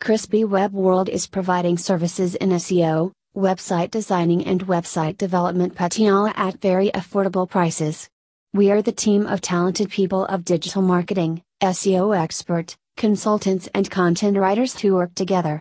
Crispy Web World is providing services in SEO, website designing, and website development Patiala at very affordable prices. We are the team of talented people of digital marketing, SEO expert, consultants, and content writers who work together